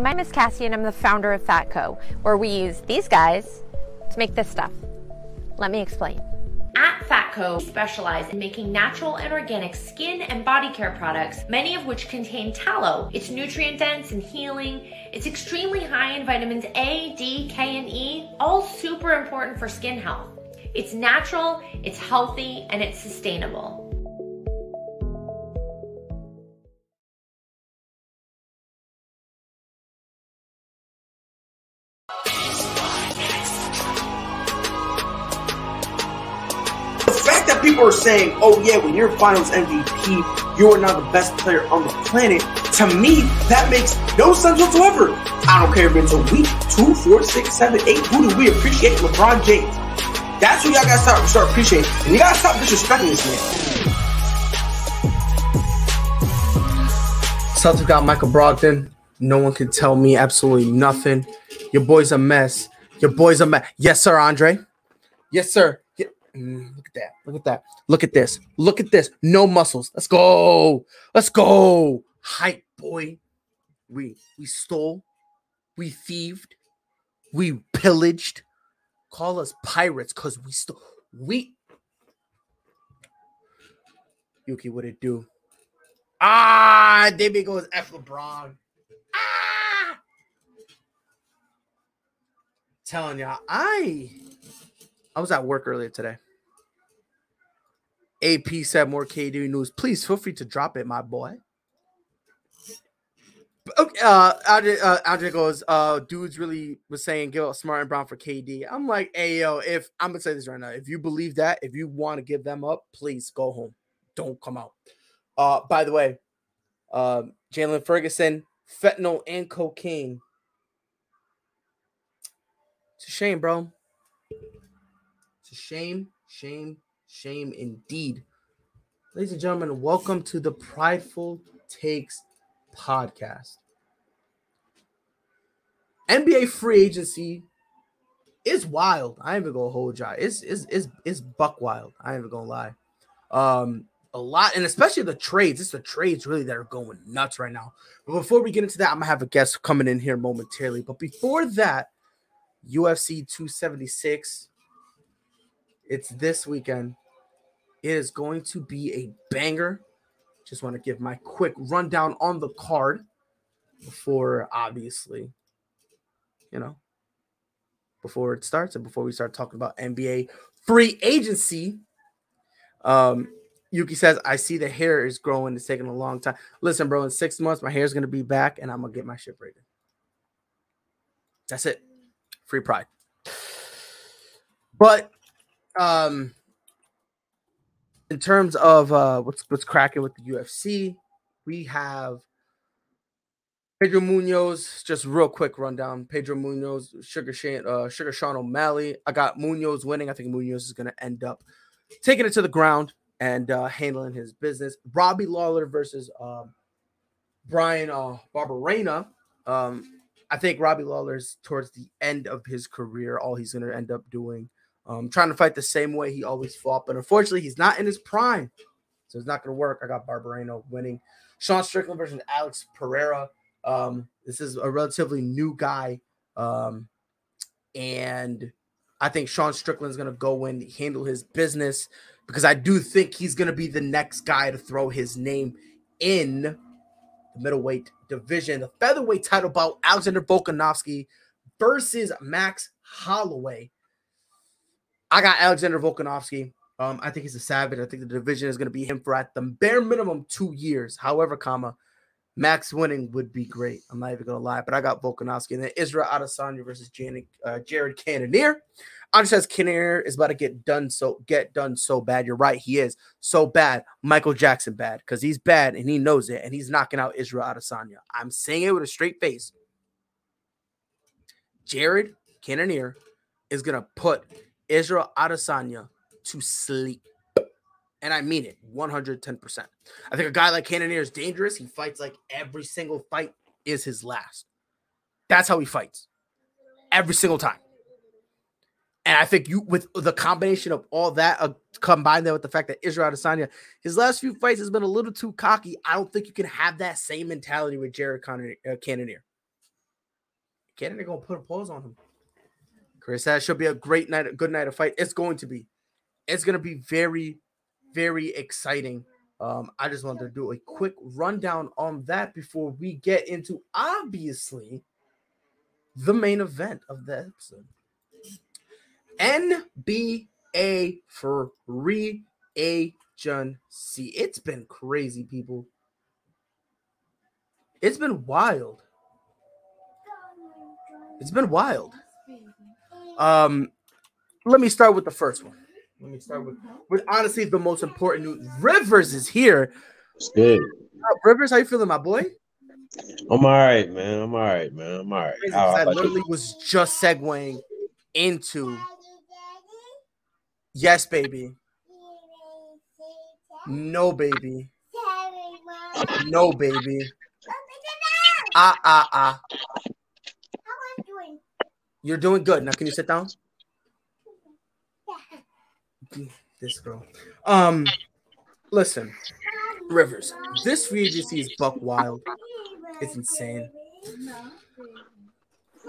My name is Cassie, and I'm the founder of Fatco, where we use these guys to make this stuff. Let me explain. At Fatco, we specialize in making natural and organic skin and body care products, many of which contain tallow. It's nutrient dense and healing. It's extremely high in vitamins A, D, K, and E, all super important for skin health. It's natural, it's healthy, and it's sustainable. People are saying, oh yeah, when you're finals MVP, you are now the best player on the planet. To me, that makes no sense whatsoever. I don't care if it's a week, two, four, six, seven, eight. Who do we appreciate? LeBron James. That's who y'all gotta start, start appreciating. And you gotta stop disrespecting this man. Celtics got Michael Brogdon. No one can tell me absolutely nothing. Your boy's a mess. Your boy's a mess. Yes, sir, Andre. Yes, sir. Mm, look at that. Look at that. Look at this. Look at this. No muscles. Let's go. Let's go. Hype, boy. We we stole. We thieved. We pillaged. Call us pirates because we stole. We. Yuki, what it do? Ah, there goes F LeBron. Ah! Telling y'all, I I was at work earlier today. AP said more KD news. Please feel free to drop it, my boy. Okay, uh, Andre, uh, goes, uh, dudes really was saying give up Smart and Brown for KD. I'm like, hey, yo, if I'm gonna say this right now, if you believe that, if you want to give them up, please go home. Don't come out. Uh, by the way, uh, Jaylon Ferguson, fentanyl and cocaine. It's a shame, bro. It's a shame, shame, Shame indeed. Ladies and gentlemen, welcome to the Prideful Takes podcast. NBA free agency is wild. I ain't even gonna hold y'all. It's it's it's buck wild. I ain't even gonna lie. Um, a lot, and especially the trades. It's the trades really that are going nuts right now. But before we get into that, I'm gonna have a guest coming in here momentarily. But before that, UFC 276 it's this weekend. It is going to be a banger. Just want to give my quick rundown on the card before, obviously, you know, before it starts and before we start talking about NBA free agency. Um, Yuki says, I see the hair is growing. It's taking a long time. Listen, bro, in six months, my hair is going to be back and I'm going to get my shit braided. That's it. Free pride. But um in terms of uh what's what's cracking with the UFC, we have Pedro Munoz. just real quick rundown. Pedro Munoz, Sugar Shane, uh, Sugar Sean O'Malley. I got Munoz winning. I think Munoz is going to end up taking it to the ground and uh, handling his business. Robbie Lawler versus um, Bryan uh, Barberena. Um, I think Robbie Lawler's towards the end of his career. All he's going to end up doing um, trying to fight the same way he always fought, but unfortunately, he's not in his prime, so it's not going to work. I got Barberena winning. Sean Strickland versus Alex Pereira. Um, this is a relatively new guy, um, and I think Sean Strickland is going to go in, handle his business because I do think he's going to be the next guy to throw his name in the middleweight division. The featherweight title bout: Alexander Volkanovski versus Max Holloway. I got Alexander Volkanovski. Um, I think he's a savage. I think the division is going to be him for at the bare minimum two years. However, comma, Max winning would be great. I'm not even going to lie, but I got Volkanovski. And then Israel Adesanya versus Jared, uh, Jared Cannonier. Andre says Cannonier is about to get done so get done so bad. You're right, he is so bad. Michael Jackson bad because he's bad and he knows it, and he's knocking out Israel Adesanya. I'm saying it with a straight face. Jared Cannonier is gonna put Israel Adesanya to sleep. And I mean it 110%. I think a guy like Cannonier is dangerous. He fights like every single fight is his last. That's how he fights every single time. And I think you, with the combination of all that, uh, combine that with the fact that Israel Adesanya, his last few fights has been a little too cocky. I don't think you can have that same mentality with Jared Cannonier. Uh, gonna put a pause on him. Chris said should be a great night, a good night of fight. It's going to be. It's gonna be very, very exciting. Um, I just wanted to do a quick rundown on that before we get into obviously the main event of the episode. NBA free agency. It's been crazy, people. It's been wild. It's been wild. Um, let me start with the first one. Let me start with, with honestly the most important news. Rivers is here. It's good. Uh, Rivers, how you feeling, my boy? I'm all right, man. I'm all right, man. I'm all right. Crazy, How 'cause I literally you? was just segueing into yes, baby. No, baby. No, baby. Ah, ah, ah. You're doing good. Now, can you sit down? This girl. Um, listen, Rivers. This free agency is buck wild. It's insane.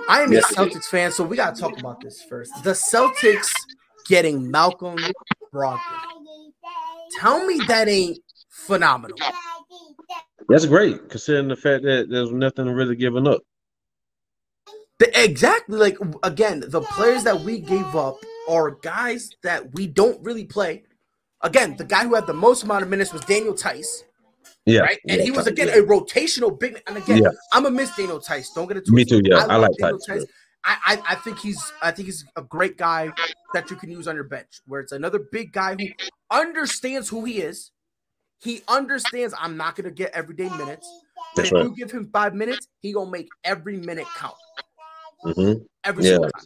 I am a Celtics fan, so we gotta talk about this first. The Celtics getting Malcolm Brogdon. Tell me that ain't phenomenal. That's great, considering the fact that there's nothing really given up. The- exactly. Like again, the players that we gave up are guys that we don't really play. Again, the guy who had the most amount of minutes was Daniel Theis, Yeah, right? And yeah, he was yeah. again a rotational big. And again, Yeah. I'm a miss Daniel Theis. Don't get it Me too. Yeah, I, love like Daniel Theis. I, I I think he's I think he's a great guy that you can use on your bench. Where it's another big guy who understands who he is. He understands I'm not gonna get everyday minutes. But That's if right. you give him five minutes, he gonna make every minute count. Hmm Every Yeah. single time.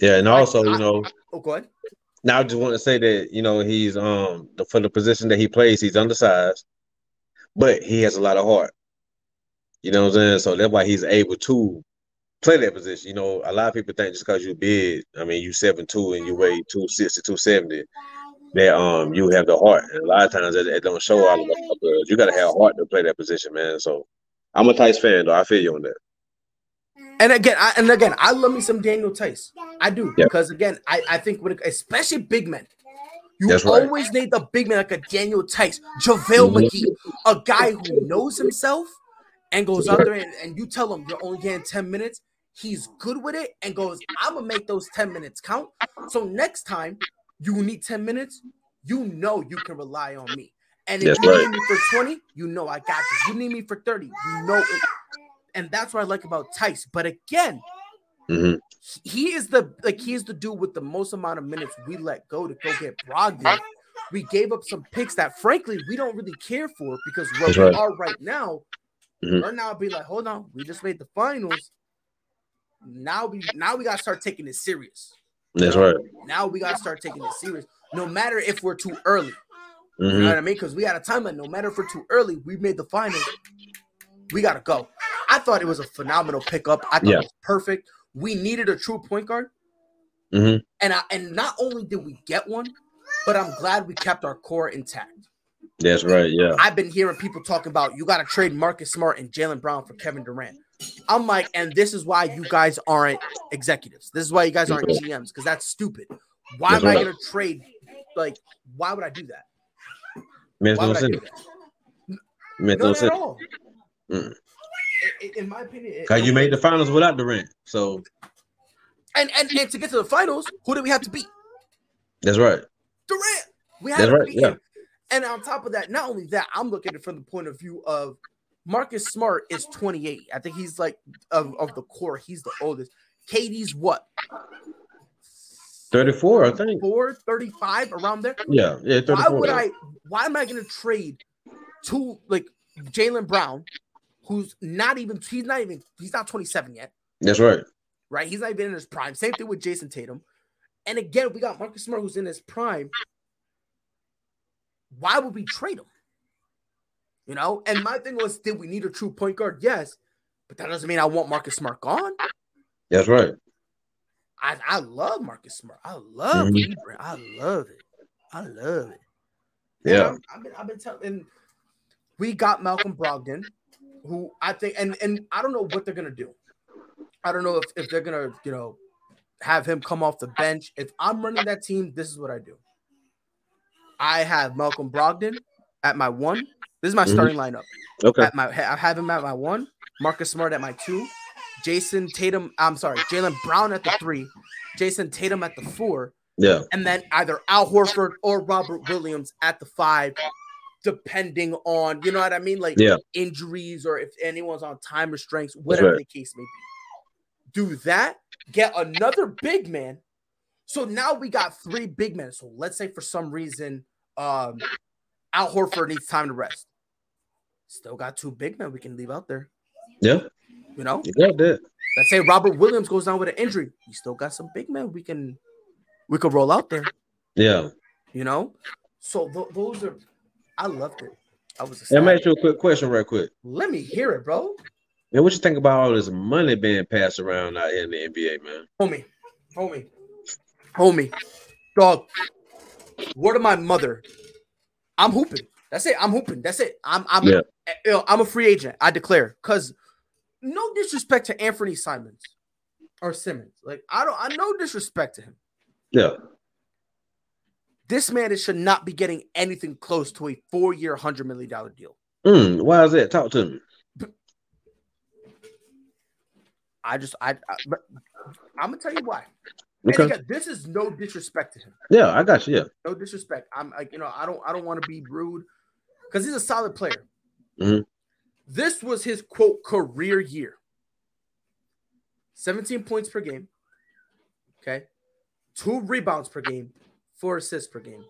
Yeah, and also, I- you know, Oh, go ahead. now I just want to say that you know he's um the, for the position that he plays, he's undersized, but he has a lot of heart. You know what I'm saying? So that's why he's able to play that position. You know, a lot of people think just because you're big, I mean, you seven two and you weigh 260, 270, that um you have the heart. And a lot of times it, it don't show all of us. You got to have heart to play that position, man. So I'm a Theis fan, though. I feel you on that. And again, I, and again, I love me some Daniel Theis. I do Yeah. because again, I, I think when it, especially big men, you That's right. always need the big man like a Daniel Theis, JaVale Mhm. McGee, a guy who knows himself and goes out there and, and you tell him you're only getting 10 minutes. He's good with it and goes, I'm gonna make those 10 minutes count. So next time you need 10 minutes, you know you can rely on me. And if That's you right. need me for 20, you know I got you. You need me for 30, you know it. And that's what I like about Theis. But again, hmm he is the like he is the dude with the most amount of minutes we let go to go get Brogdon. We gave up some picks that frankly we don't really care for because where That's we right. are right now, Mhm. we're now be like, hold on, we just made the finals. Now we now we gotta start taking it serious. That's right. Now we gotta start taking it serious. No matter if we're too early. You hmm know what I mean? Because we got a timeline. No matter if we're too early, we made the finals. We gotta go. I thought it was a phenomenal pickup. I thought Yeah. it was perfect. We needed a true point guard. hmm And I, and not only did we get one, but I'm glad we kept our core intact. That's right. Yeah. I've been hearing people talking about you got to trade Marcus Smart and Jaylen Brown for Kevin Durant. I'm like, and this is why you guys aren't executives. This is why you guys aren't GMs because that's stupid. Why That's am I going to trade? Like, why would I do that? Makes no would I do sense. Makes no sense. Mm. In my opinion, Cause you made the finals without Durant, so and, and and to get to the finals, who do we have to beat? that's right. Durant. We had That's to right, beat yeah. him. And on top of that, not only that, I'm looking at it from the point of view of Marcus Smart is 28. I think he's like of, of the core, he's the oldest. KD's what? Thirty-four, I think. 4, 35 around there. Yeah, yeah, Why would I why am I gonna trade two like Jaylen Brown, who's not even he's not even he's not 27 yet, That's right. right? He's not even in his prime. Same thing with Jayson Tatum. And again, we got Marcus Smart who's in his prime. Why would we trade him? You know, and my thing was, did we need a true point guard? Yes, but that doesn't mean I want Marcus Smart gone. That's right. I, I love Marcus Smart. I love. Mm-hmm. Libra. I love it. I love it. Yeah. I've been, I've been telling, we got Malcolm Brogdon, who I think, and and I don't know what they're gonna do. I don't know if, if they're gonna, you know, have him come off the bench. If I'm running that team, this is what I do. I have Malcolm Brogdon at my one. This is my Mhm. starting lineup. Okay. At my, I have him at my one. Marcus Smart at my two. Jayson Tatum. I'm sorry, Jaylen Brown at the three. Jayson Tatum at the four, Yeah. and then either Al Horford or Robert Williams at the five, depending on you know what I mean, like Yeah. injuries or if anyone's on time restraints, whatever right. the case may be. Do that. Get another big man. So now we got three big men. So let's say for some reason, um, Al Horford needs time to rest. Still got two big men we can leave out there. Yeah. You know, got that. let's say Robert Williams goes down with an injury. We still got some big men we can we could roll out there. Yeah. You know, so th- those are. I loved it. I was. Let me ask you a quick question, real quick. Let me hear it, bro. Man, what you think about all this money being passed around out here in the NBA, man? Homie, homie, homie, dog. Word of my mother. I'm hooping. That's it. I'm hooping. That's it. I'm. I'm. Yeah. I'm a free agent. I declare. Cause no disrespect to Anthony Simons or Simmons. Like I don't. I no disrespect to him. Yeah. This man is, should not be getting anything close to a four-year, hundred million dollar deal. Mm, why is that? Talk to me. I just. I. I but I'm gonna tell you why. Okay. again, this is no disrespect to him. Yeah, I got you. Yeah. no disrespect. I'm like, you know, I don't I don't want to be rude because he's a solid player. Mhm. This was his quote career year. 17 points per game. Okay. Two rebounds per game, four assists per game.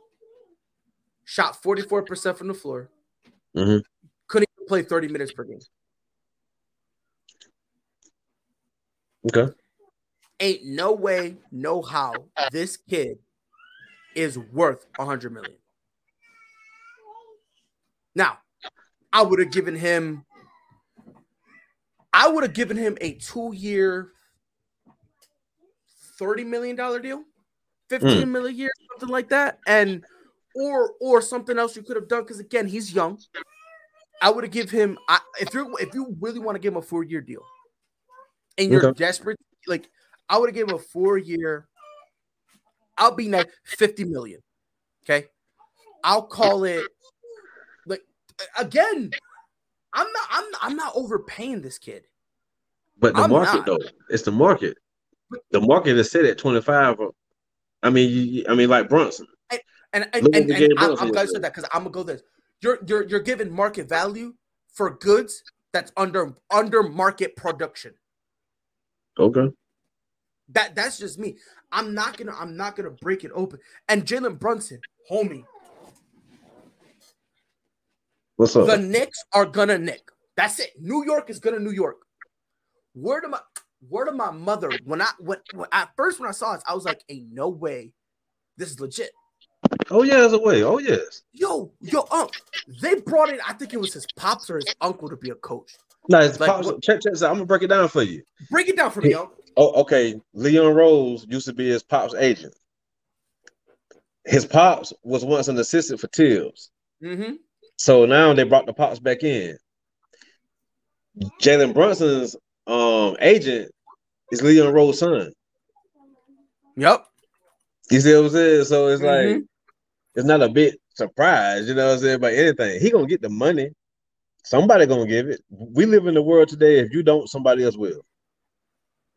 Shot 44% from the floor. Mhm. Couldn't even play 30 minutes per game. Okay. Ain't no way, no how this kid is worth a hundred million. Now, I would have given him, I would have given him a two-year, thirty million dollar deal, Hmm. fifteen million a year, something like that, and or or something else you could have done because again he's young. I would have give him I, if you if you really want to give him a four-year deal, and you're Okay. desperate, like I would have given him a four-year. I'll be nice, fifty million. Okay, I'll call it like again. I'm not. I'm. I'm not overpaying this kid. But the I'm market not. though, it's the market. The market is set at 25. or- I mean, you, I mean, like Brunson. And and, Look and, and I'm, I'm you said that because I'm gonna go this. You're you're you're giving market value for goods that's under under market production. Okay. That that's just me. I'm not gonna I'm not gonna break it open. And Jalen Brunson, homie, What's up? the Knicks are gonna nick. That's it. New York is gonna New York. Word of my word of my mother. When I when, when at first when I saw this, I was like, "Ain't no way, this is legit." oh yeah, there's a way. Oh yes. Yo, yo, um, they brought in. I think it was his pops or his uncle to be a coach. No, it's Like, pops- check, check this out. I'm gonna break it down for you. Break it down for me, yo. Oh, okay. Leon Rose used to be his pop's agent. His pops was once an assistant for Thibs. Mm-hmm. So now they brought the pops back in. Jalen Brunson's um agent is Leon Rose's son. Yep. You see what I'm saying? So it's like Mhm. it's not a big surprise, you know what I'm saying, about anything. He gonna get the money. Somebody gonna give it. We live in the world today. If you don't, somebody else will.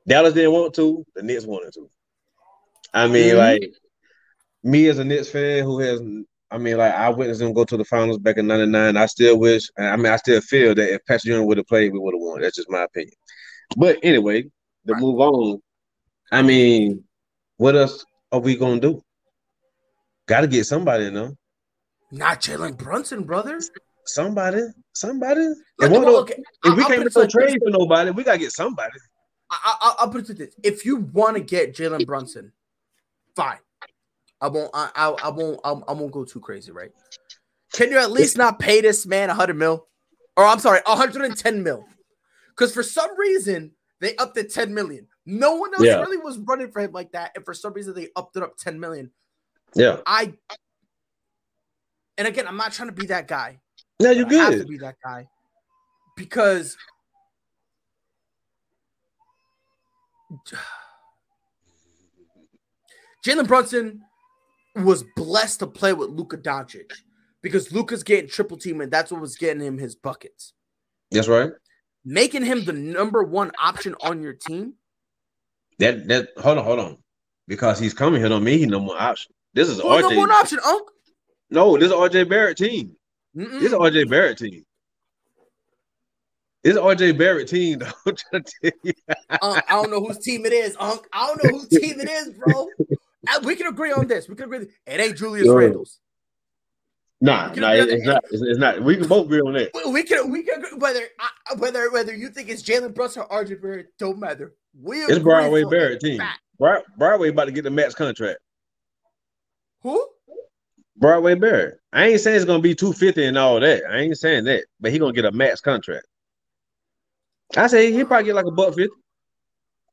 Dallas didn't want to, the Knicks wanted to. I mean, Mhm. like me as a Knicks fan who has I mean, like I witnessed them go to the finals back in '99. I still wish, and I mean, I still feel that if Patrick Ewing would have played, we would have won. That's just my opinion. But anyway, to move on, I mean, what else are we gonna do? Got to get somebody, you know, Not Jalen Brunson, brother. somebody, somebody. And well, okay, if we I'll can't put get it no like this. trade for nobody, we gotta get somebody. I, I, I'll put it to this: if you want to get Jalen Brunson, fine. I won't. I, I, I won't. I, I won't go too crazy, right? Can you at least not pay this man a hundred mil, or I'm sorry, hundred and ten mil? Because for some reason they upped it ten million. No one else Yeah. really was running for him like that, and for some reason they upped it up ten million. Yeah. I. And again, I'm not trying to be that guy. No, you but I have to be that guy because Jalen Brunson was blessed to play with Luka Doncic because Luka's getting triple team, and that's what was getting him his buckets. That's right. Making him the number one option on your team. That that hold on, hold on. Because he's coming here don't mean he's number one option. This is Well, RJ. number one option, Unc. No, this is RJ Barrett team. Mm-mm. This is RJ Barrett team. This is RJ Barrett team, though. I'm trying to tell you. Unc, I don't know whose team it is, Unc. I don't know whose team it is, bro. Uh, We can agree on this. We can agree. It ain't Julius Yo. Randle's. Nah, nah, it's not. It's, it's not. We can both agree on that. We- We can we can agree whether whether whether you think it's Jalen Brunson or RJ Barrett don't matter. We It's Broadway Barrett team. Broad, Broadway about to get the max contract. Who? Broadway Barrett. I ain't saying it's gonna be 250 and all that. I ain't saying that, but he gonna get a max contract. I say he probably get like a buck 50,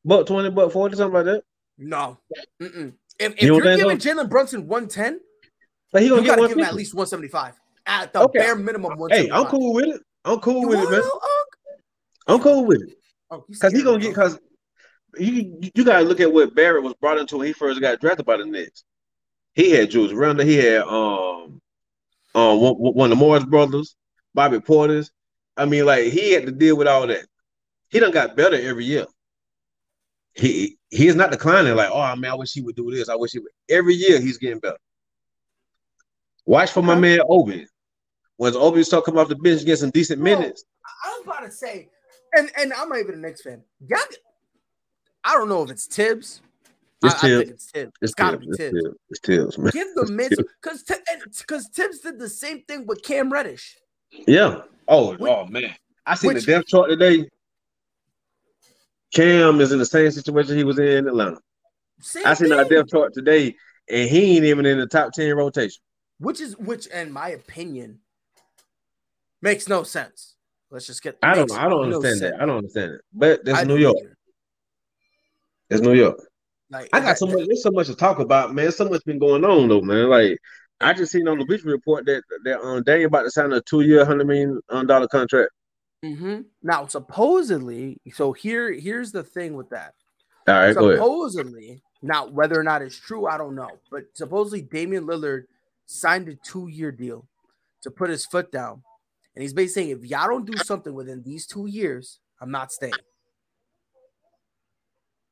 buck 20, buck 40, something like that. No. Mm-mm. If, if you you're think giving Jalen Brunson 110, But he gonna get gotta give him at least 175. At the Okay. bare minimum, Hey, I'm cool with it. I'm cool You with it, man. I'm cool with it. Oh, Cause he gonna get cause you you gotta look at what Barrett was brought into when he first got drafted by the Knicks. He had Jules Randle, he had um um one, one of the Morris brothers, Bobby Portis. I mean, like he had to deal with all that. He done got better every year. He he is not declining, like, oh man, I wish he would do this. I wish he would every year he's getting better. Watch for my Okay. man Obi. Once Obi start coming off the bench, get some decent Bro, minutes. I was about to say, and and I'm not even a Knicks fan. Y'all, I don't know if it's Thibs. It's I, I Thibs. think it's Thibs. It's It's got to Thibs. be It's Thibs. Thibs. It's Thibs, man. Give the It's mental because because Thibs did the same thing with Cam Reddish. Yeah. Oh, Which- oh man. I seen which- the depth chart today. Cam is in the same situation he was in Atlanta. Same I seen our thing. depth chart today, and he ain't even in the top 10 rotation. Which is which, in my opinion, makes no sense. Let's just get. I don't I don't no understand sense. that. I don't understand it. But that's I New York. either. It's New York. Like I got so much there's so much to talk about, man. So much been going on though, man. Like I just seen on the beach report that that um Daniel about to sign a two year hundred million um, dollar contract. Mhm. Now, supposedly, so here here's the thing with that. All right, go ahead. supposedly, now whether or not it's true, I don't know. But supposedly, Damian Lillard signed a two-year deal to put his foot down, and he's basically saying, if y'all don't do something within these two years, I'm not staying.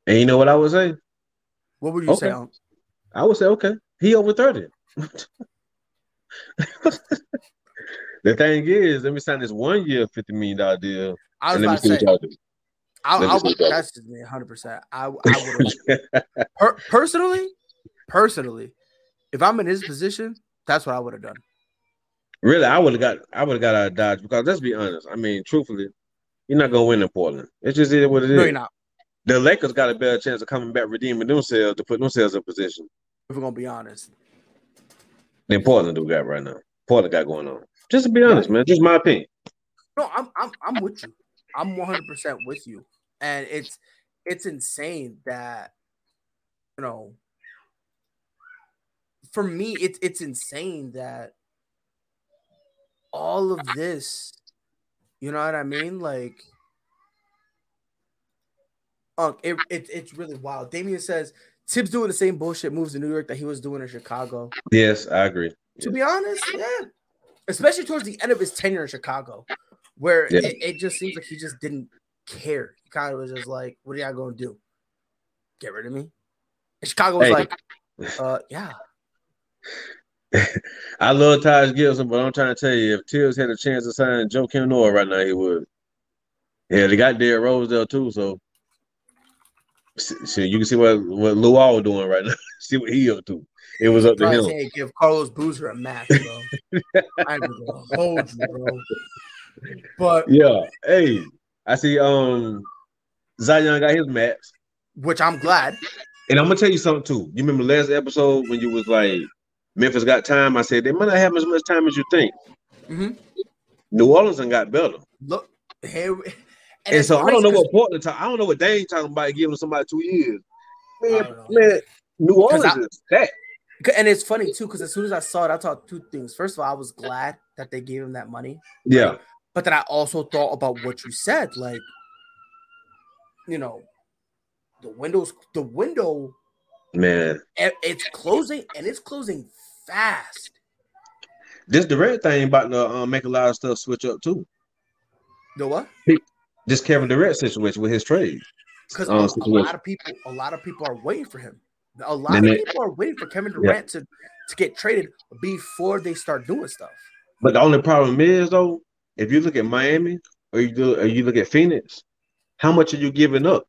And you know what I would say? What would you say? Okay. I would say, okay, he over 30. the thing is, let me sign this one year $50 million deal. I was And let me about to say. I, I would what that's just me 100. percent I I would per, personally, personally, if I'm in his position, that's what I would have done. Really, I would have got I would have got out of Dodge because let's be honest. I mean, truthfully, you're not gonna win in Portland. It's just either what it is. No, you're not. The Lakers got a better chance of coming back redeeming themselves to put themselves in position If we're gonna be honest, than Portland do got right now. Portland got going on. Just to be honest, man. Just my opinion. No, I'm I'm I'm with you. I'm 100 percent with you, and it's it's insane that you know. For me, it's it's insane that all of this, you know what I mean? Like, Unc, it, it it's really wild. Damien says Thibs doing the same bullshit moves in New York that he was doing in Chicago. Yes, I agree. To be honest, yeah. Especially towards the end of his tenure in Chicago, where Yeah. it, it just seems like he just didn't care. He kind of was just like, "What are y'all gonna do? Get rid of me?" And Chicago was Hey. like, "Uh, yeah." I love Taj Gibson, but I'm trying to tell you, if Thibs had a chance to sign Joakim Noah right now, he would. Yeah, they got Derrick Rose there too, so so you can see what what Luau doing right now. see what he up to. It was up to him. saying give Carlos Boozer a match, bro. I ain't gonna hold you, bro. But Yeah. Hey, I see. Um, Zion got his max, which I'm glad. and I'm gonna tell you something too. You remember last episode when you was like, Memphis got time? I said they might not have as much time as you think. Mhm. New Orleans done got better, Look here, and, and, so I don't know what Portland. Talk, I don't know what they ain't talking about giving somebody two years. Man, man, New Orleans I- is that. And it's funny too, because as soon as I saw it, I thought two things. First of all, I was glad that they gave him that money. Yeah, But then I also thought about what you said, like, you know, the windows, the window, man, it's closing and it's closing fast. This Durant thing about to uh, make a lot of stuff switch up too. The what? This Kevin Durant situation with his trade. Because um, a, a, lot of people, a lot of people are waiting for him. A lot and of they, people are waiting for Kevin Durant yeah. to, to get traded before they start doing stuff. But the only problem is though, if you look at Miami or you do, or you look at Phoenix, how much are you giving up?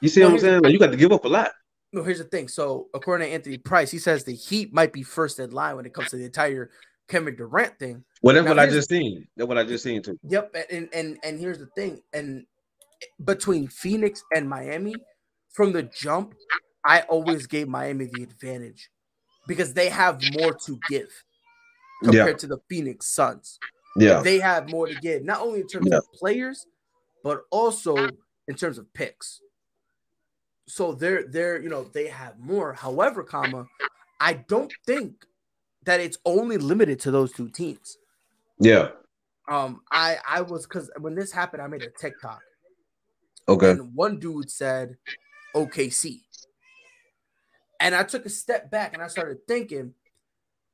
You see well, what I'm saying? Like you got to give up a lot. No, here's the thing. So according to Anthony Price, he says the Heat might be first in line when it comes to the entire Kevin Durant thing. Well, that's now, what I just seen. That's what I just seen too. Yep, and and and here's the thing, and between Phoenix and Miami, from the jump, I always gave Miami the advantage because they have more to give compared yeah. to the Phoenix Suns. Yeah, they have more to give, not only in terms yeah. of players, but also in terms of picks. So they're they're you know they have more. However, comma, I don't think that it's only limited to those two teams. Yeah. Um, I I was because when this happened, I made a TikTok. Okay. And one dude said OKC. And I took a step back and I started thinking,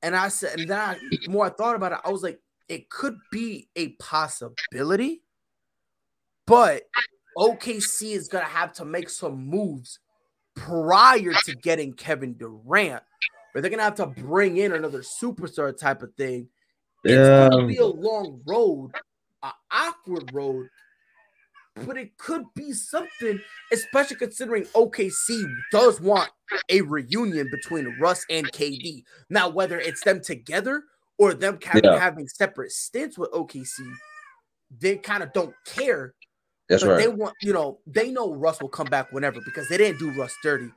and I said, and then I, the more I thought about it, I was like, it could be a possibility, but OKC is gonna have to make some moves prior to getting Kevin Durant where they're gonna have to bring in another superstar type of thing. It's yeah. gonna be a long road, an awkward road, but it could be something, especially considering OKC does want a reunion between Russ and KD. Now, whether it's them together or them kind yeah. having separate stints with OKC, they kind of don't care. That's but right. They want, you know, they know Russ will come back whenever because they didn't do Russ dirty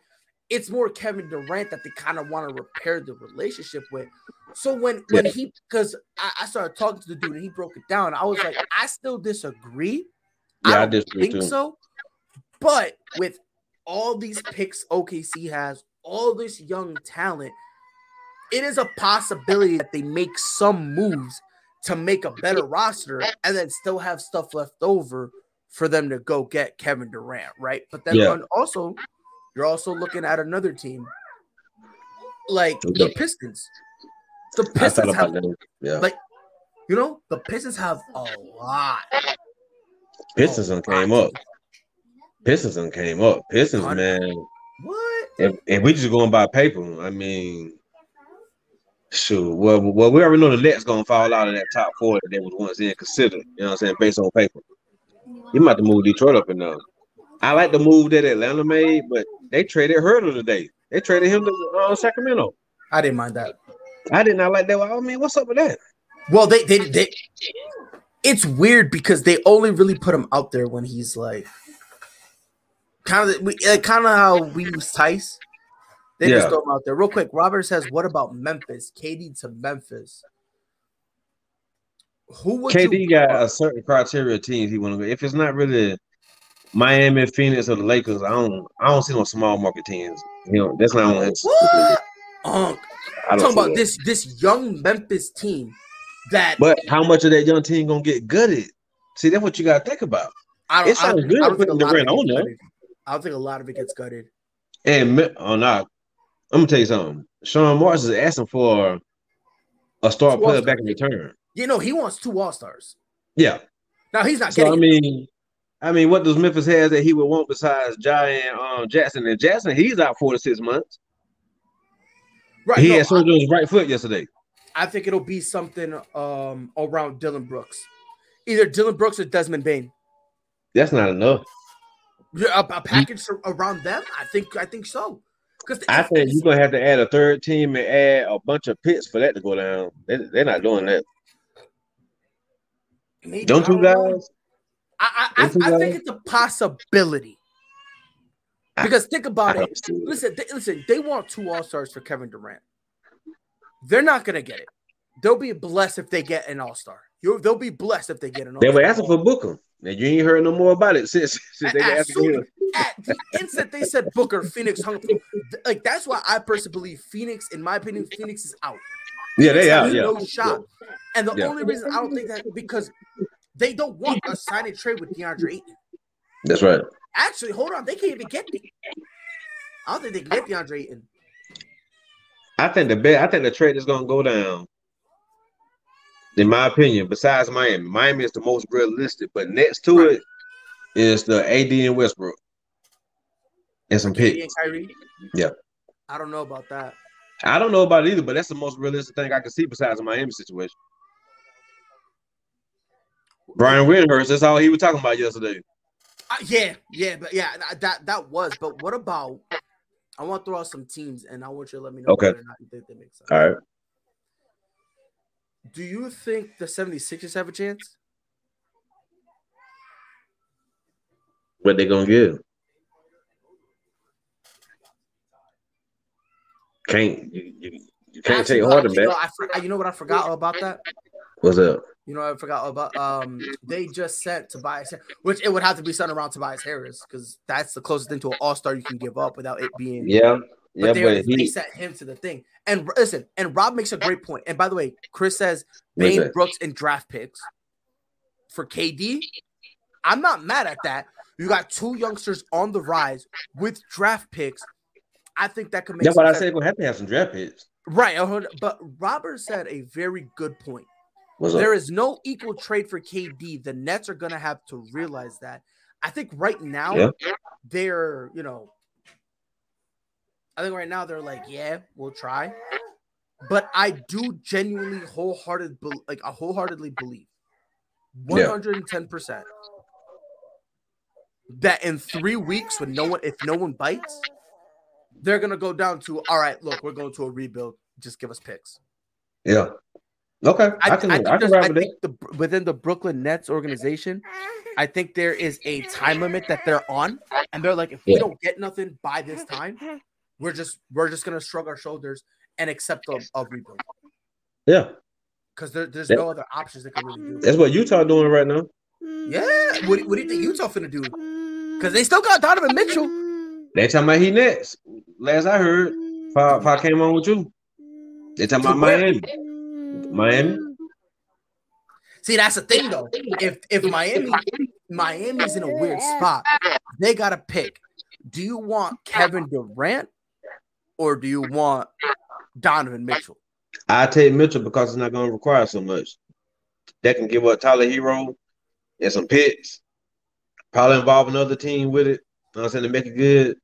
it's more Kevin Durant that they kind of want to repair the relationship with. So when when he because I, I, started talking to the dude and he broke it down, I was like, I still disagree. Yeah, I, I disagree think too. so. But with all these picks OKC has, all this young talent, it is a possibility that they make some moves to make a better roster and then still have stuff left over for them to go get Kevin Durant, right? But then yeah. also you're also looking at another team like the Pistons. The Pistons have, yeah. like, you know, the Pistons have a lot. Pistons a came up. Pistons came up. Pistons, man. What? If, if we just going by paper, I mean, shoot. Well, well, we already know the Nets gonna fall out of that top four that they was once in considered. You know what I'm saying? Based on paper, you might have to move Detroit up and down. I like the move that Atlanta made, but they traded Huerter today. They traded him to uh, Sacramento. I didn't mind that. I did not like that. I mean, what's up with that? Well, they they they. It's weird because they only really put him out there when he's like, kind of uh, kind of how we use Theis. They yeah. just throw him out there real quick. Robert says, "What about Memphis? KD to Memphis." Who would KD got a certain criteria teams he want to go. If it's not really Miami, Phoenix, or the Lakers. I don't I don't see no small market teams. You know, that's not on his. What? Um, I'm talking about that. this this young Memphis team that. But how much of that young team gonna get gutted? See, that's what you gotta think about. I don't, it sounds I, good I don't putting the rent on there. I don't think a lot of it gets gutted. And oh no, I'm gonna tell you something. Sean Marks is asking for a star player back in return. You know, he wants two All Stars. Yeah. Now he's not so, getting. I mean, I mean, what does Memphis have that he would want besides Giant um, Jackson? And Jackson, he's out four to six months. Right. He no, had surgery on his right foot yesterday. I think it'll be something um, around Dillon Brooks, either Dillon Brooks or Desmond Bane. That's not enough. A, a package around them, I think. I think so. Because I think you're gonna have to add a third team and add a bunch of picks for that to go down. They, are not doing that. Maybe, don't you guys? I, I, I, I think it's a possibility. Because think about it. Listen, they, listen. They want two All Stars for Kevin Durant. They're not gonna get it. They'll be blessed if they get an All Star. They'll be blessed if they get an. All-star. They were asking for Booker. And you ain't heard no more about it since, since they at, soon, at the instant they said Booker, Phoenix hung. Like that's why I personally believe Phoenix. In my opinion, Phoenix is out. Yeah, they are. Yeah. No shot. And the yeah. only reason I don't think that because they don't want a sign and trade with DeAndre Ayton. That's right. Actually, hold on. They can't even get me. I don't think they can get DeAndre Ayton. I think the bet. I think the trade is gonna go down. In my opinion, besides Miami, Miami is the most realistic, but next to it is the AD and Westbrook and some KD picks. and Kyrie. Yeah. I don't know about that. I don't know about it either, but that's the most realistic thing I can see besides the Miami situation. Brian Windhorst, that's all he was talking about yesterday. Uh, yeah, yeah, but yeah, that that was. But what about? I want to throw out some teams, and I want you to let me know Okay. whether or not you think they make sense. All right. Do you think the 76ers have a chance? What they gonna give? Can't you, you, you can't Actually, take Harden actually, back. I you know what I forgot about that? What's up? You know what I forgot about? Um, they just sent Tobias, which it would have to be sent around Tobias Harris because that's the closest thing to an All Star you can give up without it being. Yeah, But yeah, they, but they sent him to the thing. And listen, and Rob makes a great point. And by the way, Chris says Bane? Brooks and draft picks for KD. I'm not mad at that. You got two youngsters on the rise with draft picks. I think that could make that's what I said. Gonna have to have some draft picks. Right. uh, But Robert said a very good point. There is no equal trade for KD. The Nets are going to have to realize that. I think right now Yeah. they're, you know, I think right now they're like, yeah, we'll try. But I do genuinely wholehearted like I wholeheartedly believe 110% that in 3 weeks when no one if no one bites, they're going to go down to all right, look, we're going to a rebuild. Just give us picks. yeah. Okay, I, I, can I I, think, can I think the, within the Brooklyn Nets organization, I think there is a time limit that they're on, and they're like, if we don't get nothing by this time, we're just we're just gonna shrug our shoulders and accept a, a rebuild Yeah, because there, there's Yeah. no other options that can really do. that's what Utah doing right now. Yeah, what, what do you think Utah finna do? Because they still got Donovan Mitchell. They talking about he next. Last I heard, if I, if I came on with you, they talking To about? Miami. Miami. See, that's the thing though. If if Miami Miami's in a weird spot, they gotta pick. Do you want Kevin Durant or do you want Donovan Mitchell? I take Mitchell because it's not going to require so much. That can give up Tyler Herro and some picks. Probably involve another team with it. You know what I'm saying to make it good.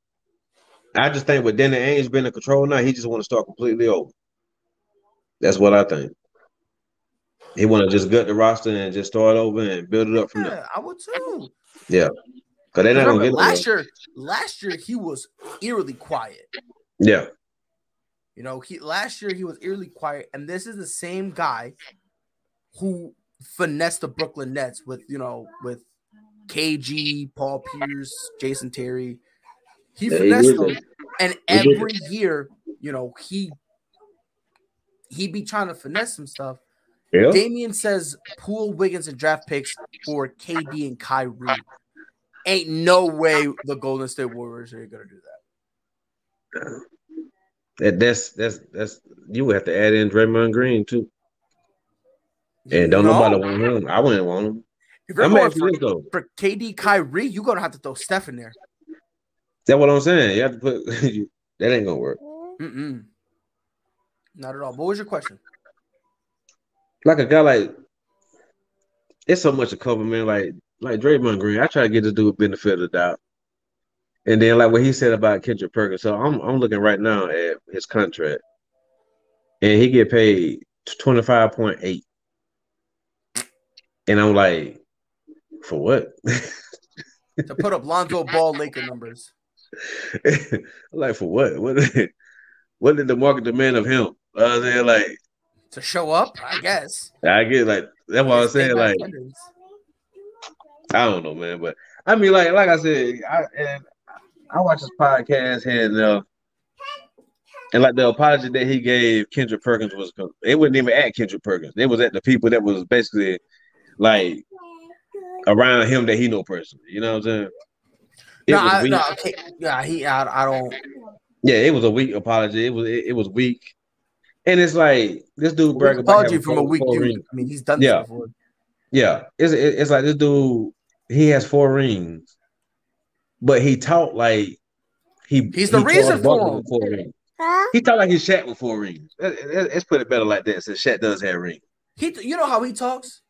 I just think with Danny Ainge being in control now, he just want to start completely over. That's what I think. He want to just gut the roster and just start over and build it up from there. I would too. Yeah, because they're not Remember, to get last year, last year he was eerily quiet. Yeah, You know, he last year he was eerily quiet, and this is the same guy who finessed the Brooklyn Nets with you know with KG, Paul Pierce, Jason Terry. He Yeah, finessed them, and every year, you know, he he be trying to finesse some stuff. yeah. Damian says Poole Wiggins and draft picks for KD and Kyrie. Ain't no way the Golden State Warriors are gonna do that. That, that's that's that's you would have to add in Draymond Green too. And don't No. nobody want him. I wouldn't want him. If you're I'm going for, for KD Kyrie, you're gonna have to throw Steph in there. That's what I'm saying. You have to put that ain't gonna work. Mm-mm. Not at all. What was your question? Like a guy like it's so much to cover, man. Like like Draymond Green, I try to get this dude a benefit of the doubt. And then like what he said about Kendrick Perkins. So I'm I'm looking right now at his contract. And he get paid 25.8. And I'm like, for what? To put up Lonzo Ball Laker numbers. I'm like for what? What what did the market demand of him? Uh, they're like, To show up, I guess. I get like that's what I'm saying. Like. I don't know, man, but I mean, like, like I said, I and I watch this podcast and uh, and like the apology that he gave Kendrick Perkins was it wasn't even at Kendrick Perkins. It was at the people that was basically like around him that he know personally. You know what I'm saying? It No, was I, weak. no, okay. Yeah, he. I, I don't. Yeah, it was a weak apology. It was it, it was weak, and it's like this dude brag about Apology having from a weak dude. rings. I mean, he's done Yeah. this before. Yeah, it's it- it's like this dude. He has four rings, but he talked like he He's the he reason for Butler him. with four rings. He talked like he's Shaq with four rings. Let- let- Let's put it better like that. Since Shaq does have rings. He, you know how he talks.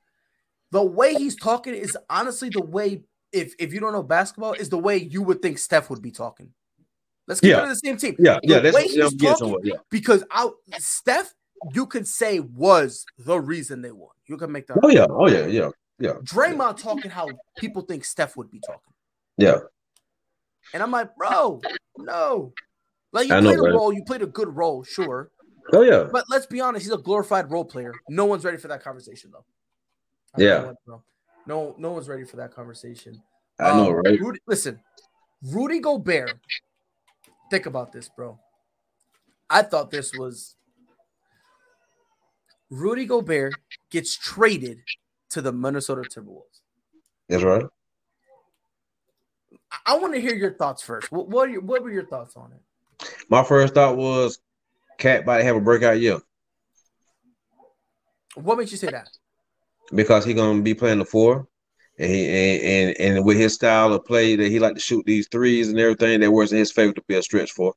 The way he's talking is honestly the way. If if you don't know basketball, is the way you would think Steph would be talking. Let's get Yeah. in the same team. Yeah, The yeah. That's way he's talking- Yeah. because out Steph, you could say was the reason they won. You can make that. Oh yeah. Oh yeah. Yeah. Yeah. Draymond talking how people think Steph would be talking, Yeah. and I'm like, bro, no. Like you I know, played a right? role, you played a good role, sure, Oh yeah. but let's be honest, he's a glorified role player. No one's ready for that conversation, though. I Yeah. No, no, one's ready for that conversation. I know, Um, right? Rudy, listen, Rudy Gobert. Think about this, bro. I thought this was Rudy Gobert gets traded to the Minnesota Timberwolves. That's right. I, want to hear your thoughts first. What what, are your, what were your thoughts on it? My first thought was, Cat about to have a breakout year What makes you say that? Because he gonna be playing the four, and he and, and and with his style of play that he like to shoot these threes and everything, that works in his favor to be a stretch for.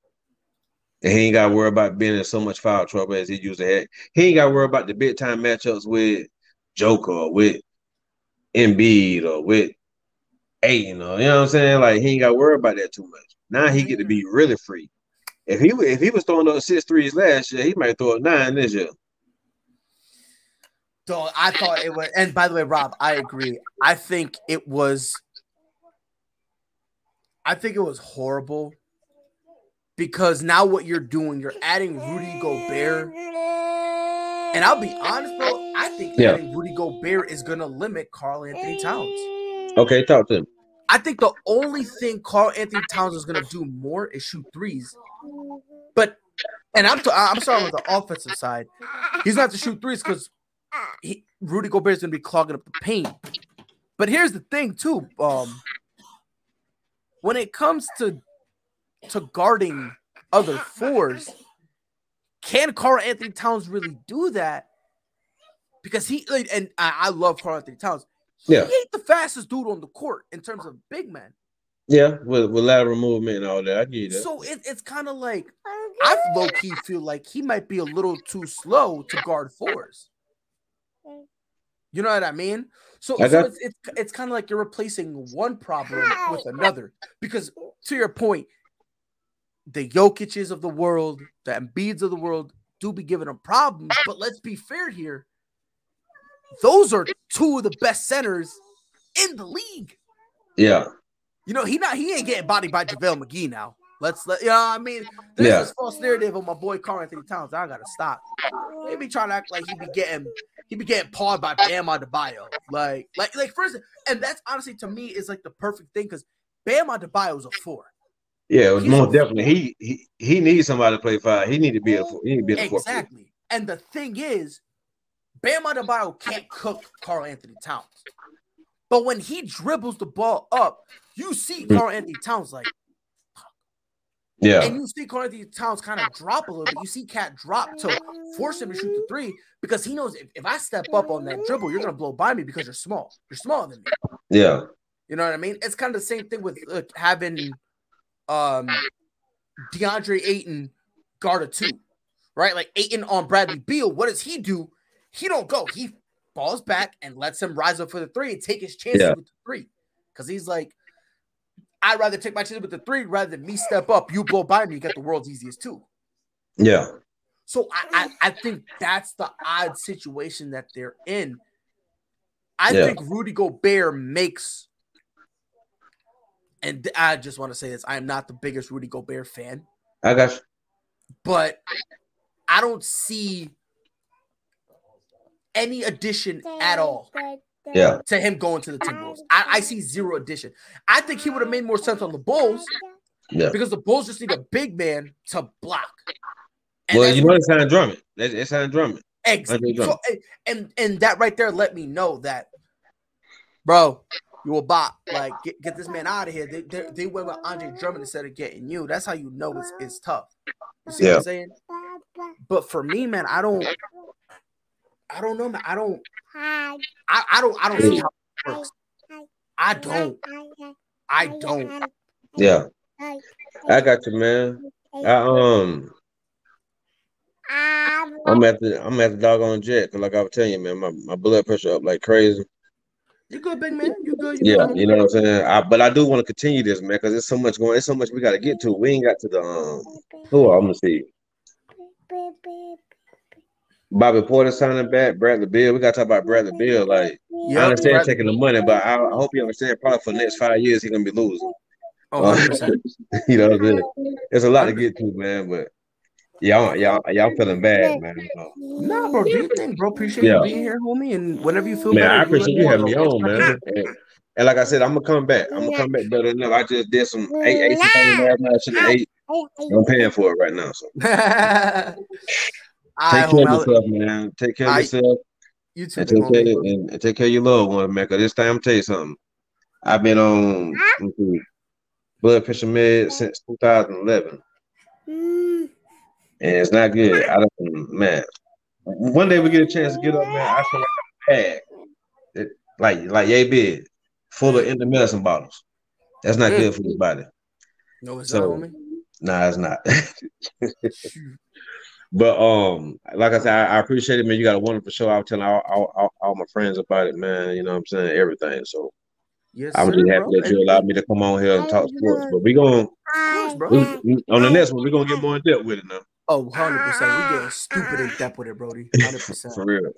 And he ain't got to worry about being in so much foul trouble as he used to have. He ain't got to worry about the big time matchups with Joker or with Embiid or with Ayton or you know what I'm saying. Like he ain't got to worry about that too much. Now he get to be mm-hmm. really free. If he if he was throwing up six threes last year, he might throw up nine this year. So I thought it was, and by the way, Rob, I agree. I think it was, I think it was horrible because now what you're doing, you're adding Rudy Gobert, and I'll be honest, bro. I think Yeah. adding Rudy Gobert is gonna limit Karl-Anthony Towns. Okay, talk to him. I think the only thing Karl-Anthony Towns is gonna do more is shoot threes, but. And I'm t- I'm starting with the offensive side. He's not to shoot threes because he, Rudy Gobert is going to be clogging up the paint. But here's the thing, too. Um, when it comes to to guarding other fours, can Karl-Anthony Towns really do that? Because he and I, I love Karl-Anthony Towns. Yeah. He ain't the fastest dude on the court in terms of big man. Yeah, with with lateral movement and all that. I get that. So it, it's kind of like I low key feel like he might be a little too slow to guard fours. You know what I mean? So, I so it's it's, it's kind of like you're replacing one problem with another. Because to your point, the Jokic's of the world, the Embiids of the world do be giving them problems. But let's be fair here. Those are two of the best centers in the league. yeah, You know, he not he ain't getting bodied by JaVale McGee now. Let's let you know what I mean. There's Yeah. this false narrative of my boy Karl-Anthony Towns. I gotta stop. They be trying to act like he be getting he be getting pawed by Bam Adebayo. Like, like, like first, and that's honestly to me is like the perfect thing because Bam Adebayo is a four. yeah. It was more definitely he he he needs somebody to play five. He need to be a four. He need to be a four. Exactly. And the thing is, Bam Adebayo can't cook Karl-Anthony Towns. But when he dribbles the ball up, you see. Mm. Karl-Anthony Towns like Yeah, And you see Karl-Anthony Towns kind of drop a little bit. You see Cat drop to force him to shoot the three because he knows if, if I step up on that dribble, you're gonna blow by me because you're small. You're smaller than me. yeah, You know what I mean? It's kind of the same thing with uh, having um DeAndre Ayton guard a two, right? Like Ayton on Bradley Beal. What does he do? He don't go. He falls back and lets him rise up for the three and take his chances Yeah. with the three. Because he's like, I'd rather take my chances with the three rather than me step up. You blow by me, you get the world's easiest two. yeah, So I, I, I think that's the odd situation that they're in. I Yeah. think Rudy Gobert makes, and I just want to say this: I am not the biggest Rudy Gobert fan, I got you. but I don't see any addition at all Yeah, to him going to the Timberwolves. I, I see zero addition. I think he would have made more sense on the Bulls yeah. because the Bulls just need a big man to block. And Well, you know it's signed Drummond. It's, signed Drummond. Exactly. So, and- and that right there let me know that, bro, you a bot. Like, get, get this man out of here. They, they they went with Andre Drummond instead of getting you. That's how you know it's it's tough. You see what I'm saying? But for me, man, I don't, I don't know, man. I don't, I, I don't, I don't see how it works. I don't. I don't. Yeah. I got you, man. I um I'm at the I'm at the doggone jet because like I was telling you, man, my, my blood pressure up like crazy. You good, big man? You good? You Yeah, good? you know what I'm saying. I, but I do want to continue this, man, because there's so much going. There's so much we got to get to. We ain't got to the um. Who I'm gonna see? Bobby Portis signing back. Bradley Beal. We got to talk about Bradley Beal. Like Yep, I understand Brad- taking the money, but I, I hope you understand. Probably for the next five years, he's gonna be losing. Oh, 100%. you know what I'm saying? There's a lot to get to, man. But y'all, y'all, y'all feeling bad, man. So, Nah, bro, do your thing, bro. Appreciate Yeah. you being here, homie. And whenever you feel man, better, I appreciate me you having me bro. on, man. And, and like I said, I'm gonna come back. I'm gonna come back better than ever. I just did some eight, eight, something last night. I should have ate. I'm paying for it right now. So All right, take care of yourself, man. Take care of yourself. You too, and take care and, and take care of your loved one. Cause this time, I'm tell you something. I've been on blood pressure med since 2011, and it's not good. I don't, man. One day we get a chance to get up, man. I feel like I'm bad, it, like like yay big, full of empty medicine bottles. That's not Mm. good for your body. No, it's So- not, homie. Nah, it's not. but um, like I said, I, I appreciate it, man. You got a wonderful show. I was telling all, all, all, all my friends about it, man. You know what I'm saying? Everything. So Yes, I'm sir, just happy bro. that you allowed me to come on here and talk sports. But we going on the next one, we're gonna get more in depth with it now. Oh, 100%. We getting stupid in depth with it, Brody. 100%. For real.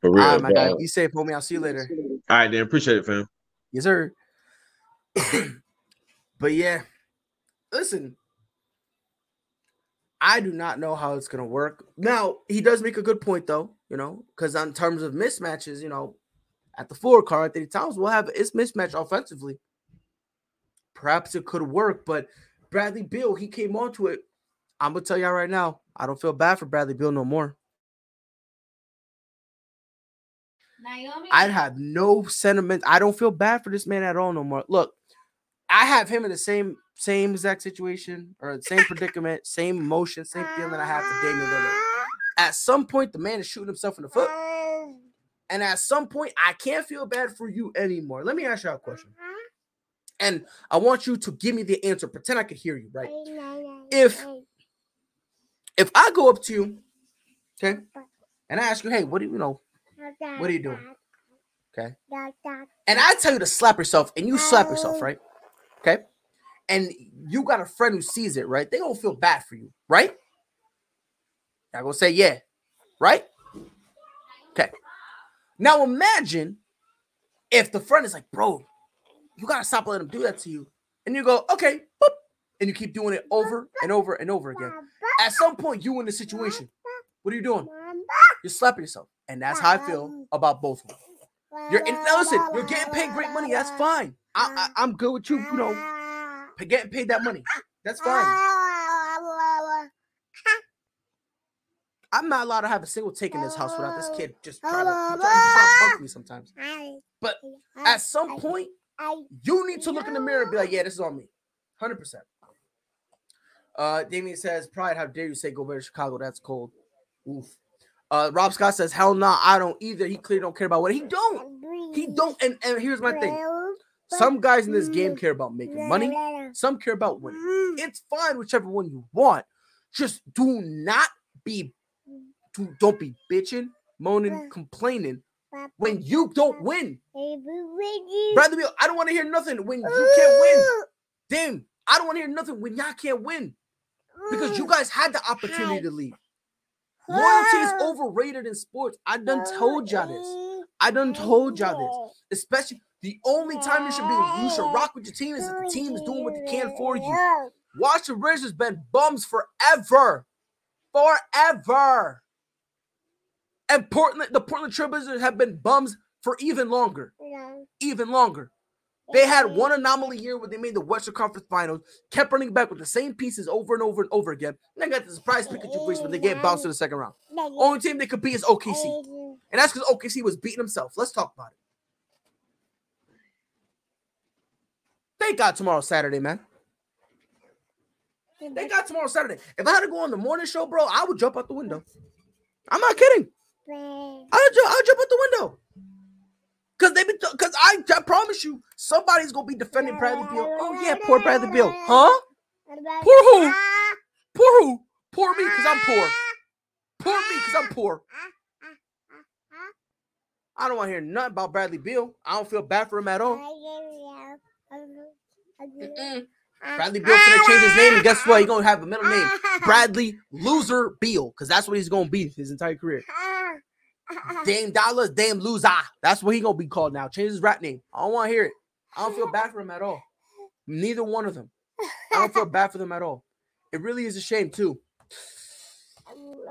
For real. right, my guy. uh, Be safe, homie. I'll see you later. all right, then appreciate it, fam. Yes, sir. but yeah, listen, I do not know how it's gonna work. Now he does make a good point though, you know, because on terms of mismatches, you know, at the four, Karl-Anthony Towns will have its mismatch offensively. Perhaps it could work, but Bradley Beal, he came onto it. I'm gonna tell y'all right now, I don't feel bad for Bradley Beal no more. Naomi. I'd have no sentiment. I don't feel bad for this man at all no more. Look, I have him in the same same exact situation or same predicament, same emotion, same feeling that I have for Damian Lillard. At some point, the man is shooting himself in the foot, and at some point, I can't feel bad for you anymore. Let me ask you a question, and I want you to give me the answer. Pretend I could hear you, right? If if I go up to you, okay, and I ask you, hey, what do you, you know? What are you doing? Okay. and I tell you to slap yourself, and you slap yourself, right? Okay. And you got a friend who sees it, right? They don't feel bad for you, right? I gonna say yeah, right? Okay. Now imagine if the friend is like, bro, you gotta stop letting him do that to you, and you go, okay, boop, and you keep doing it over and over and over again. At some point, you in the situation. What are you doing? You're slapping yourself, and that's how I feel about both of them. You're and listen, you're getting paid great money. That's fine. I, I I'm good with you. You know, getting paid that money. That's fine. I'm not allowed to have a single take in this house without this kid just trying to, trying to, me sometimes. But at some point, you need to look in the mirror and be like, yeah, this is on me. 100%. Uh, Damien says, Pride, how dare you say go back to Chicago? That's cold. Oof. Uh, Rob Scott says, hell nah, I don't either. He clearly don't care about what he don't. He don't. And, and here's my thing. Some guys in this game care about making money. Some care about winning. It's fine, whichever one you want. Just do not be, do, don't be bitching, moaning, complaining when you don't win. Beal, I don't want to hear nothing when you can't win. Damn, I don't want to hear nothing when y'all can't win because you guys had the opportunity to leave. Loyalty is overrated in sports. I done told y'all this. I done told y'all this. Especially the only time you should be you should rock with your team is if the team is doing what they can for you. Washington Wizards has been bums forever. Forever. And Portland, the Portland Trail Blazers have been bums for even longer. Even longer. They had one anomaly year where they made the Western Conference Finals, kept running back with the same pieces over and over and over again. And they got the surprise Pikachu face when they get bounced in the second round. Only team they could beat is OKC. And that's because OKC was beating himself. Let's talk about it. Thank God tomorrow's Saturday, man. Thank God tomorrow's Saturday. If I had to go on the morning show, bro, I would jump out the window. I'm not kidding. I would, ju- I would jump out the window. Cause they been cause I, I promise you somebody's gonna be defending Bradley Beal. Oh yeah, poor Bradley Beal. Huh? Poor who? Poor who? Poor me because I'm poor. Poor me because I'm poor. I don't want to hear nothing about Bradley Beal. I don't feel bad for him at all. Bradley Beal gonna change his name, and guess what? He's gonna have a middle name, Bradley Loser Beal, because that's what he's gonna be his entire career. Dame Dollars, Dame Loser. That's what he gonna be called now. Change his rap name. I don't want to hear it. I don't feel bad for him at all. Neither one of them. I don't feel bad for them at all. It really is a shame too.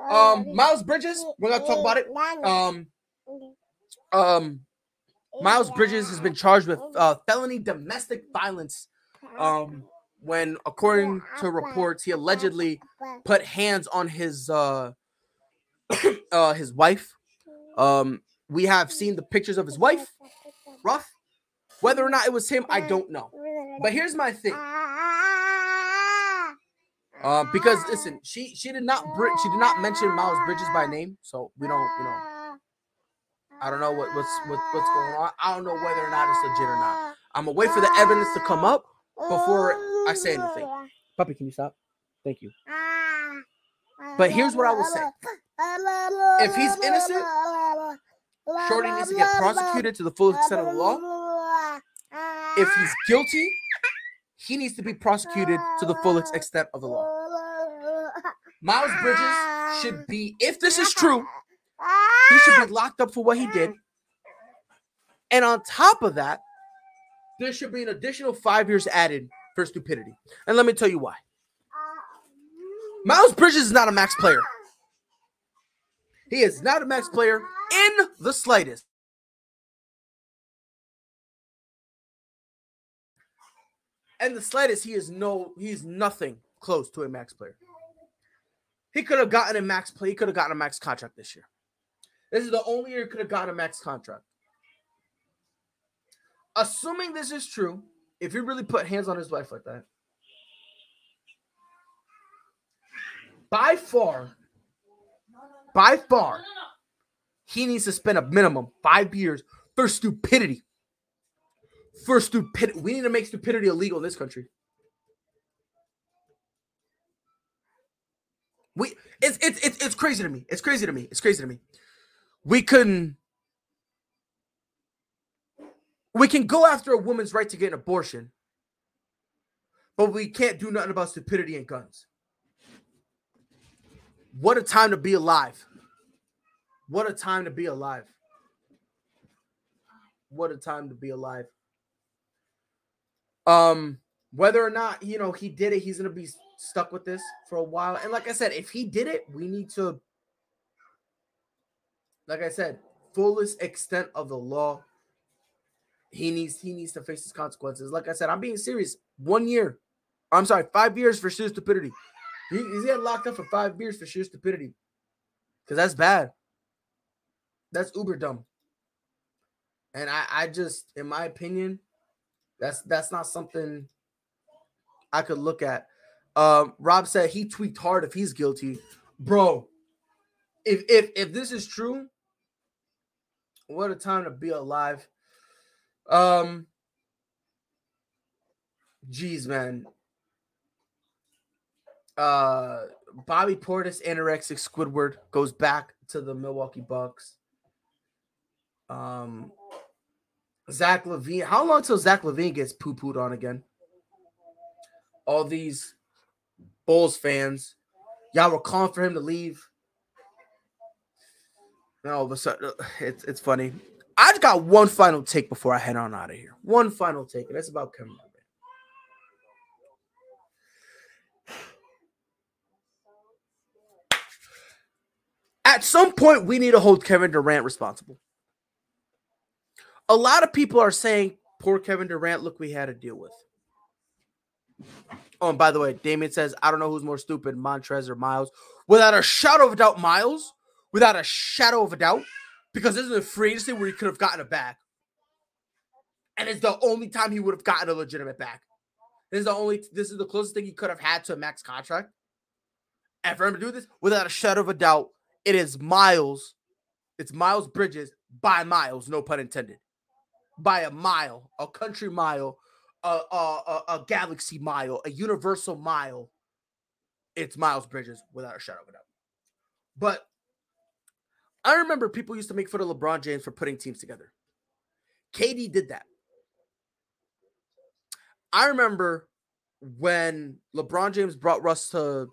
Um, Miles Bridges, we're gonna talk about it. Um, um, Miles Bridges has been charged with uh, felony domestic violence. Um, when according to reports, he allegedly put hands on his uh, uh his wife. Um, we have seen the pictures of his wife. Rough. Whether or not it was him, I don't know. But here's my thing. Uh, because listen, she she did not she did not mention Miles Bridges by name, so we don't you know. I don't know what, what's what, what's going on. I don't know whether or not it's legit or not. I'm gonna wait for the evidence to come up before I say anything. Puppy, can you stop? Thank you. But here's what I will say: if he's innocent, Shorty needs to get prosecuted to the full extent of the law. If he's guilty, he needs to be prosecuted to the fullest extent of the law. Miles Bridges should be, if this is true, he should be locked up for what he did. And on top of that, there should be an additional five years added for stupidity. And let me tell you why. Miles Bridges is not a max player. He is not a max player in the slightest. And the slightest, he is no, he's nothing close to a max player. He could have gotten a max play, he could have gotten a max contract this year. This is the only year he could have gotten a max contract. Assuming this is true, if you really put hands on his wife like that, by far, by far, he needs to spend a minimum five years for stupidity. For stupidity. We need to make stupidity illegal in this country. We it's it's it's, it's crazy to me. It's crazy to me. It's crazy to me. We can we can go after a woman's right to get an abortion, but we can't do nothing about stupidity and guns. What a time to be alive. What a time to be alive. What a time to be alive. Um, whether or not you know he did it, he's gonna be stuck with this for a while. And like I said, if he did it, we need to, like I said, fullest extent of the law. He needs he needs to face his consequences. Like I said, I'm being serious. One year, I'm sorry, five years for sheer stupidity. He, he's getting locked up for five years for sheer stupidity, because that's bad. That's uber dumb. And I, I just, in my opinion, that's that's not something I could look at. Um, Rob said he tweaked hard if he's guilty, bro. If if if this is true, what a time to be alive. Um, geez, man. Uh, Bobby Portis, anorexic Squidward, goes back to the Milwaukee Bucks. Um, Zach LaVine. How long till Zach LaVine gets poo pooed on again? All these Bulls fans, y'all were calling for him to leave. No, all of a sudden, it's it's funny. I just got one final take before I head on out of here. One final take, and that's about Kevin Durant. At some point, we need to hold Kevin Durant responsible. A lot of people are saying, poor Kevin Durant, look, we had to deal with. Oh, and by the way, Damien says, I don't know who's more stupid, Montrez or Miles. Without a shadow of a doubt, Miles. Without a shadow of a doubt. Because this is a free agency where he could have gotten it back. And it's the only time he would have gotten a legitimate back. This is the only this is the closest thing he could have had to a max contract. And for him to do this, without a shadow of a doubt, it is Miles. It's Miles Bridges by Miles, no pun intended. by a mile, a country mile, a, a, a, a galaxy mile, a universal mile, it's Miles Bridges without a shadow of a doubt. But I remember people used to make fun of LeBron James for putting teams together. KD did that. I remember when LeBron James brought Russ to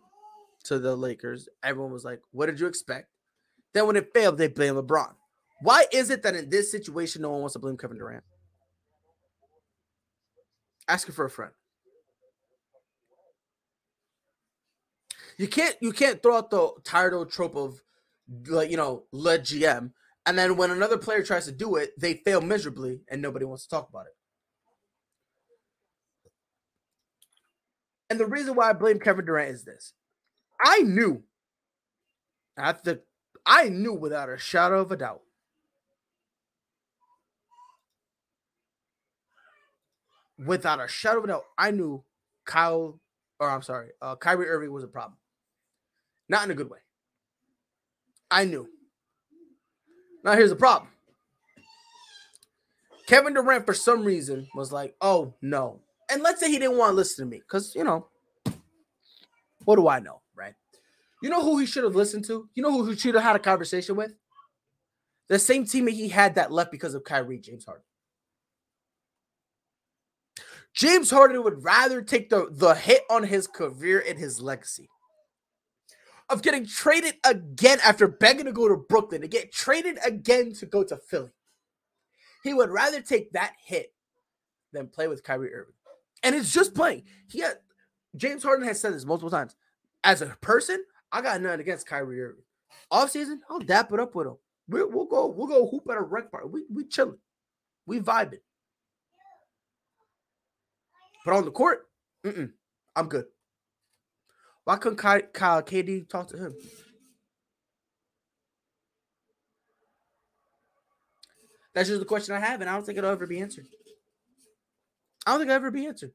to the Lakers, everyone was like, "What did you expect?" Then when it failed, they blame LeBron. Why is it that in this situation, no one wants to blame Kevin Durant? Asking for a friend. You can't you can't throw out the tired old trope of like you know LeGM, and then when another player tries to do it, they fail miserably, and nobody wants to talk about it. And the reason why I blame Kevin Durant is this: I knew at the I knew without a shadow of a doubt. Without a shadow of a doubt, I knew Kyle, or I'm sorry, uh, Kyrie Irving was a problem. Not in a good way. I knew. Now here's the problem. Kevin Durant, for some reason, was like, oh no. And let's say he didn't want to listen to me, because you know, what do I know, right? You know who he should have listened to? You know who he should have had a conversation with? The same teammate he had that left because of Kyrie, James Harden. James Harden would rather take the, the hit on his career and his legacy of getting traded again after begging to go to Brooklyn to get traded again to go to Philly. He would rather take that hit than play with Kyrie Irving. And it's just playing. He had James Harden has said this multiple times. As a person, I got nothing against Kyrie Irving. Off season, I'll dap it up with him. we will go, we'll go hoop at a rec park. We we chilling, we vibing. But on the court, I'm good. Why couldn't Kyle KD talk to him? That's just the question I have, and I don't think it'll ever be answered. I don't think it'll ever be answered.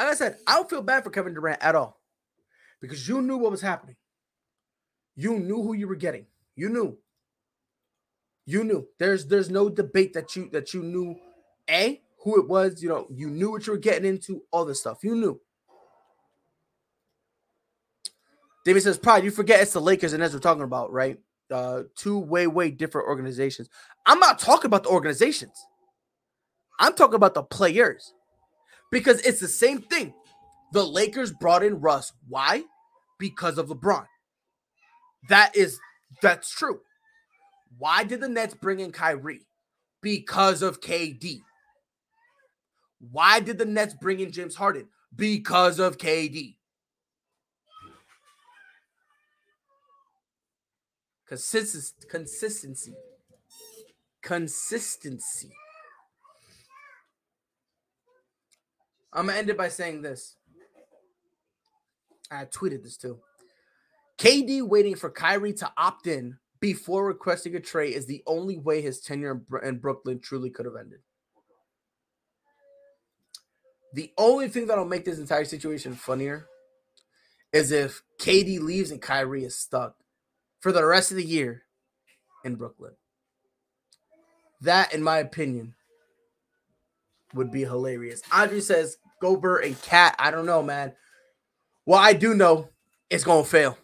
Like I said, I don't feel bad for Kevin Durant at all because you knew what was happening. You knew who you were getting. You knew. You knew. There's there's no debate that you that you knew a who it was. You know, you knew what you were getting into. All this stuff. You knew. David says, Pride, you forget it's the Lakers and as we're talking about, right? Uh, two way, way different organizations. I'm not talking about the organizations. I'm talking about the players because it's the same thing. The Lakers brought in Russ. Why? Because of LeBron. That is that's true. Why did the Nets bring in Kyrie? Because of KD. Why did the Nets bring in James Harden? Because of KD. Consistency. Consistency. Consistency. I'm gonna end it by saying this. I tweeted this too. KD waiting for Kyrie to opt in before requesting a trade is the only way his tenure in Brooklyn truly could have ended. The only thing that'll make this entire situation funnier is if KD leaves and Kyrie is stuck for the rest of the year in Brooklyn. That, in my opinion, would be hilarious. Audrey says Gobert and Cat. I don't know, man. Well, I do know it's gonna fail.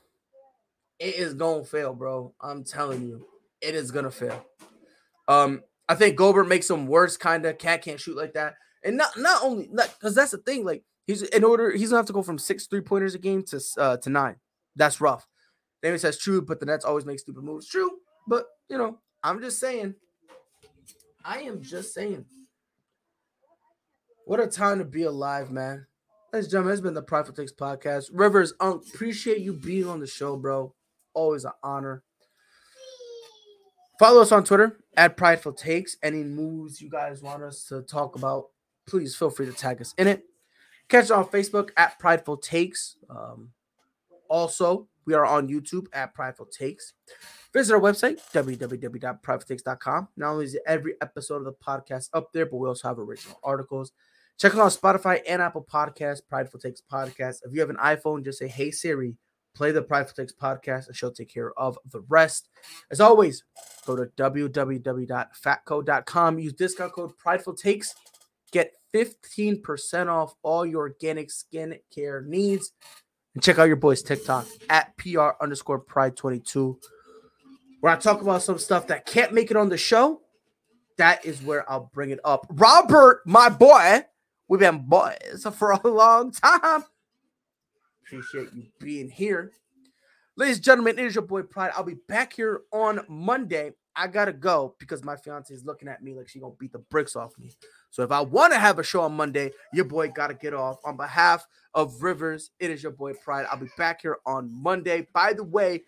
It is gonna fail, bro. I'm telling you, it is gonna fail. Um, I think Gobert makes him worse, kind of. Cat can't shoot like that, and not not only because that's the thing. Like he's in order, he's gonna have to go from six three pointers a game to uh to nine. That's rough. David says true, but the Nets always make stupid moves. True, but you know, I'm just saying. I am just saying. What a time to be alive, man. Ladies and gentlemen, it's been the Prideful Takes podcast. Rivers, um, appreciate you being on the show, bro. Always an honor. Follow us on Twitter at Prideful Takes. Any moves you guys want us to talk about, please feel free to tag us in it. Catch us on Facebook at Prideful Takes. Um, also, we are on YouTube at Prideful Takes. Visit our website, www.pridefultakes.com. Not only is every episode of the podcast up there, but we also have original articles. Check out Spotify and Apple Podcasts, Prideful Takes Podcast. If you have an iPhone, just say, Hey Siri, play the Prideful Takes podcast, and she'll take care of the rest. As always, go to www.fatco.com. Use discount code Prideful Takes. Get 15% off all your organic skin care needs. And check out your boy's TikTok at PR underscore Pride 22, where I talk about some stuff that can't make it on the show. That is where I'll bring it up. Robert, my boy, we've been boys for a long time. Appreciate you being here. Ladies and gentlemen, it is your boy Pride. I'll be back here on Monday. I gotta go because my fiance is looking at me like she gonna beat the bricks off me. So if I want to have a show on Monday, your boy gotta get off. On behalf of Rivers, it is your boy Pride. I'll be back here on Monday. By the way,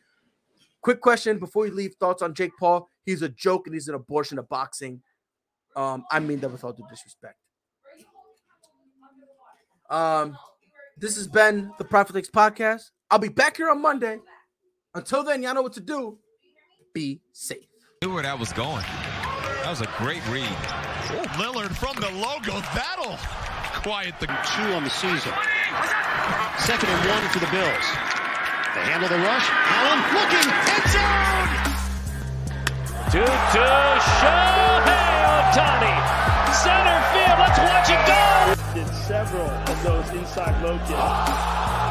quick question before you leave: thoughts on Jake Paul? He's a joke and he's an abortion of boxing. Um, I mean that with all due disrespect. Um, this has been the Prideful Takes podcast. I'll be back here on Monday. Until then, y'all know what to do. Be safe. I Knew where that was going. That was a great read. Lillard from the logo. That'll quiet the two on the season. Second and one for the Bills. They handle the rush. Allen looking end zone. Two to Shohei Ohtani. Center field. Let's watch it go. Did several of those inside low kicks.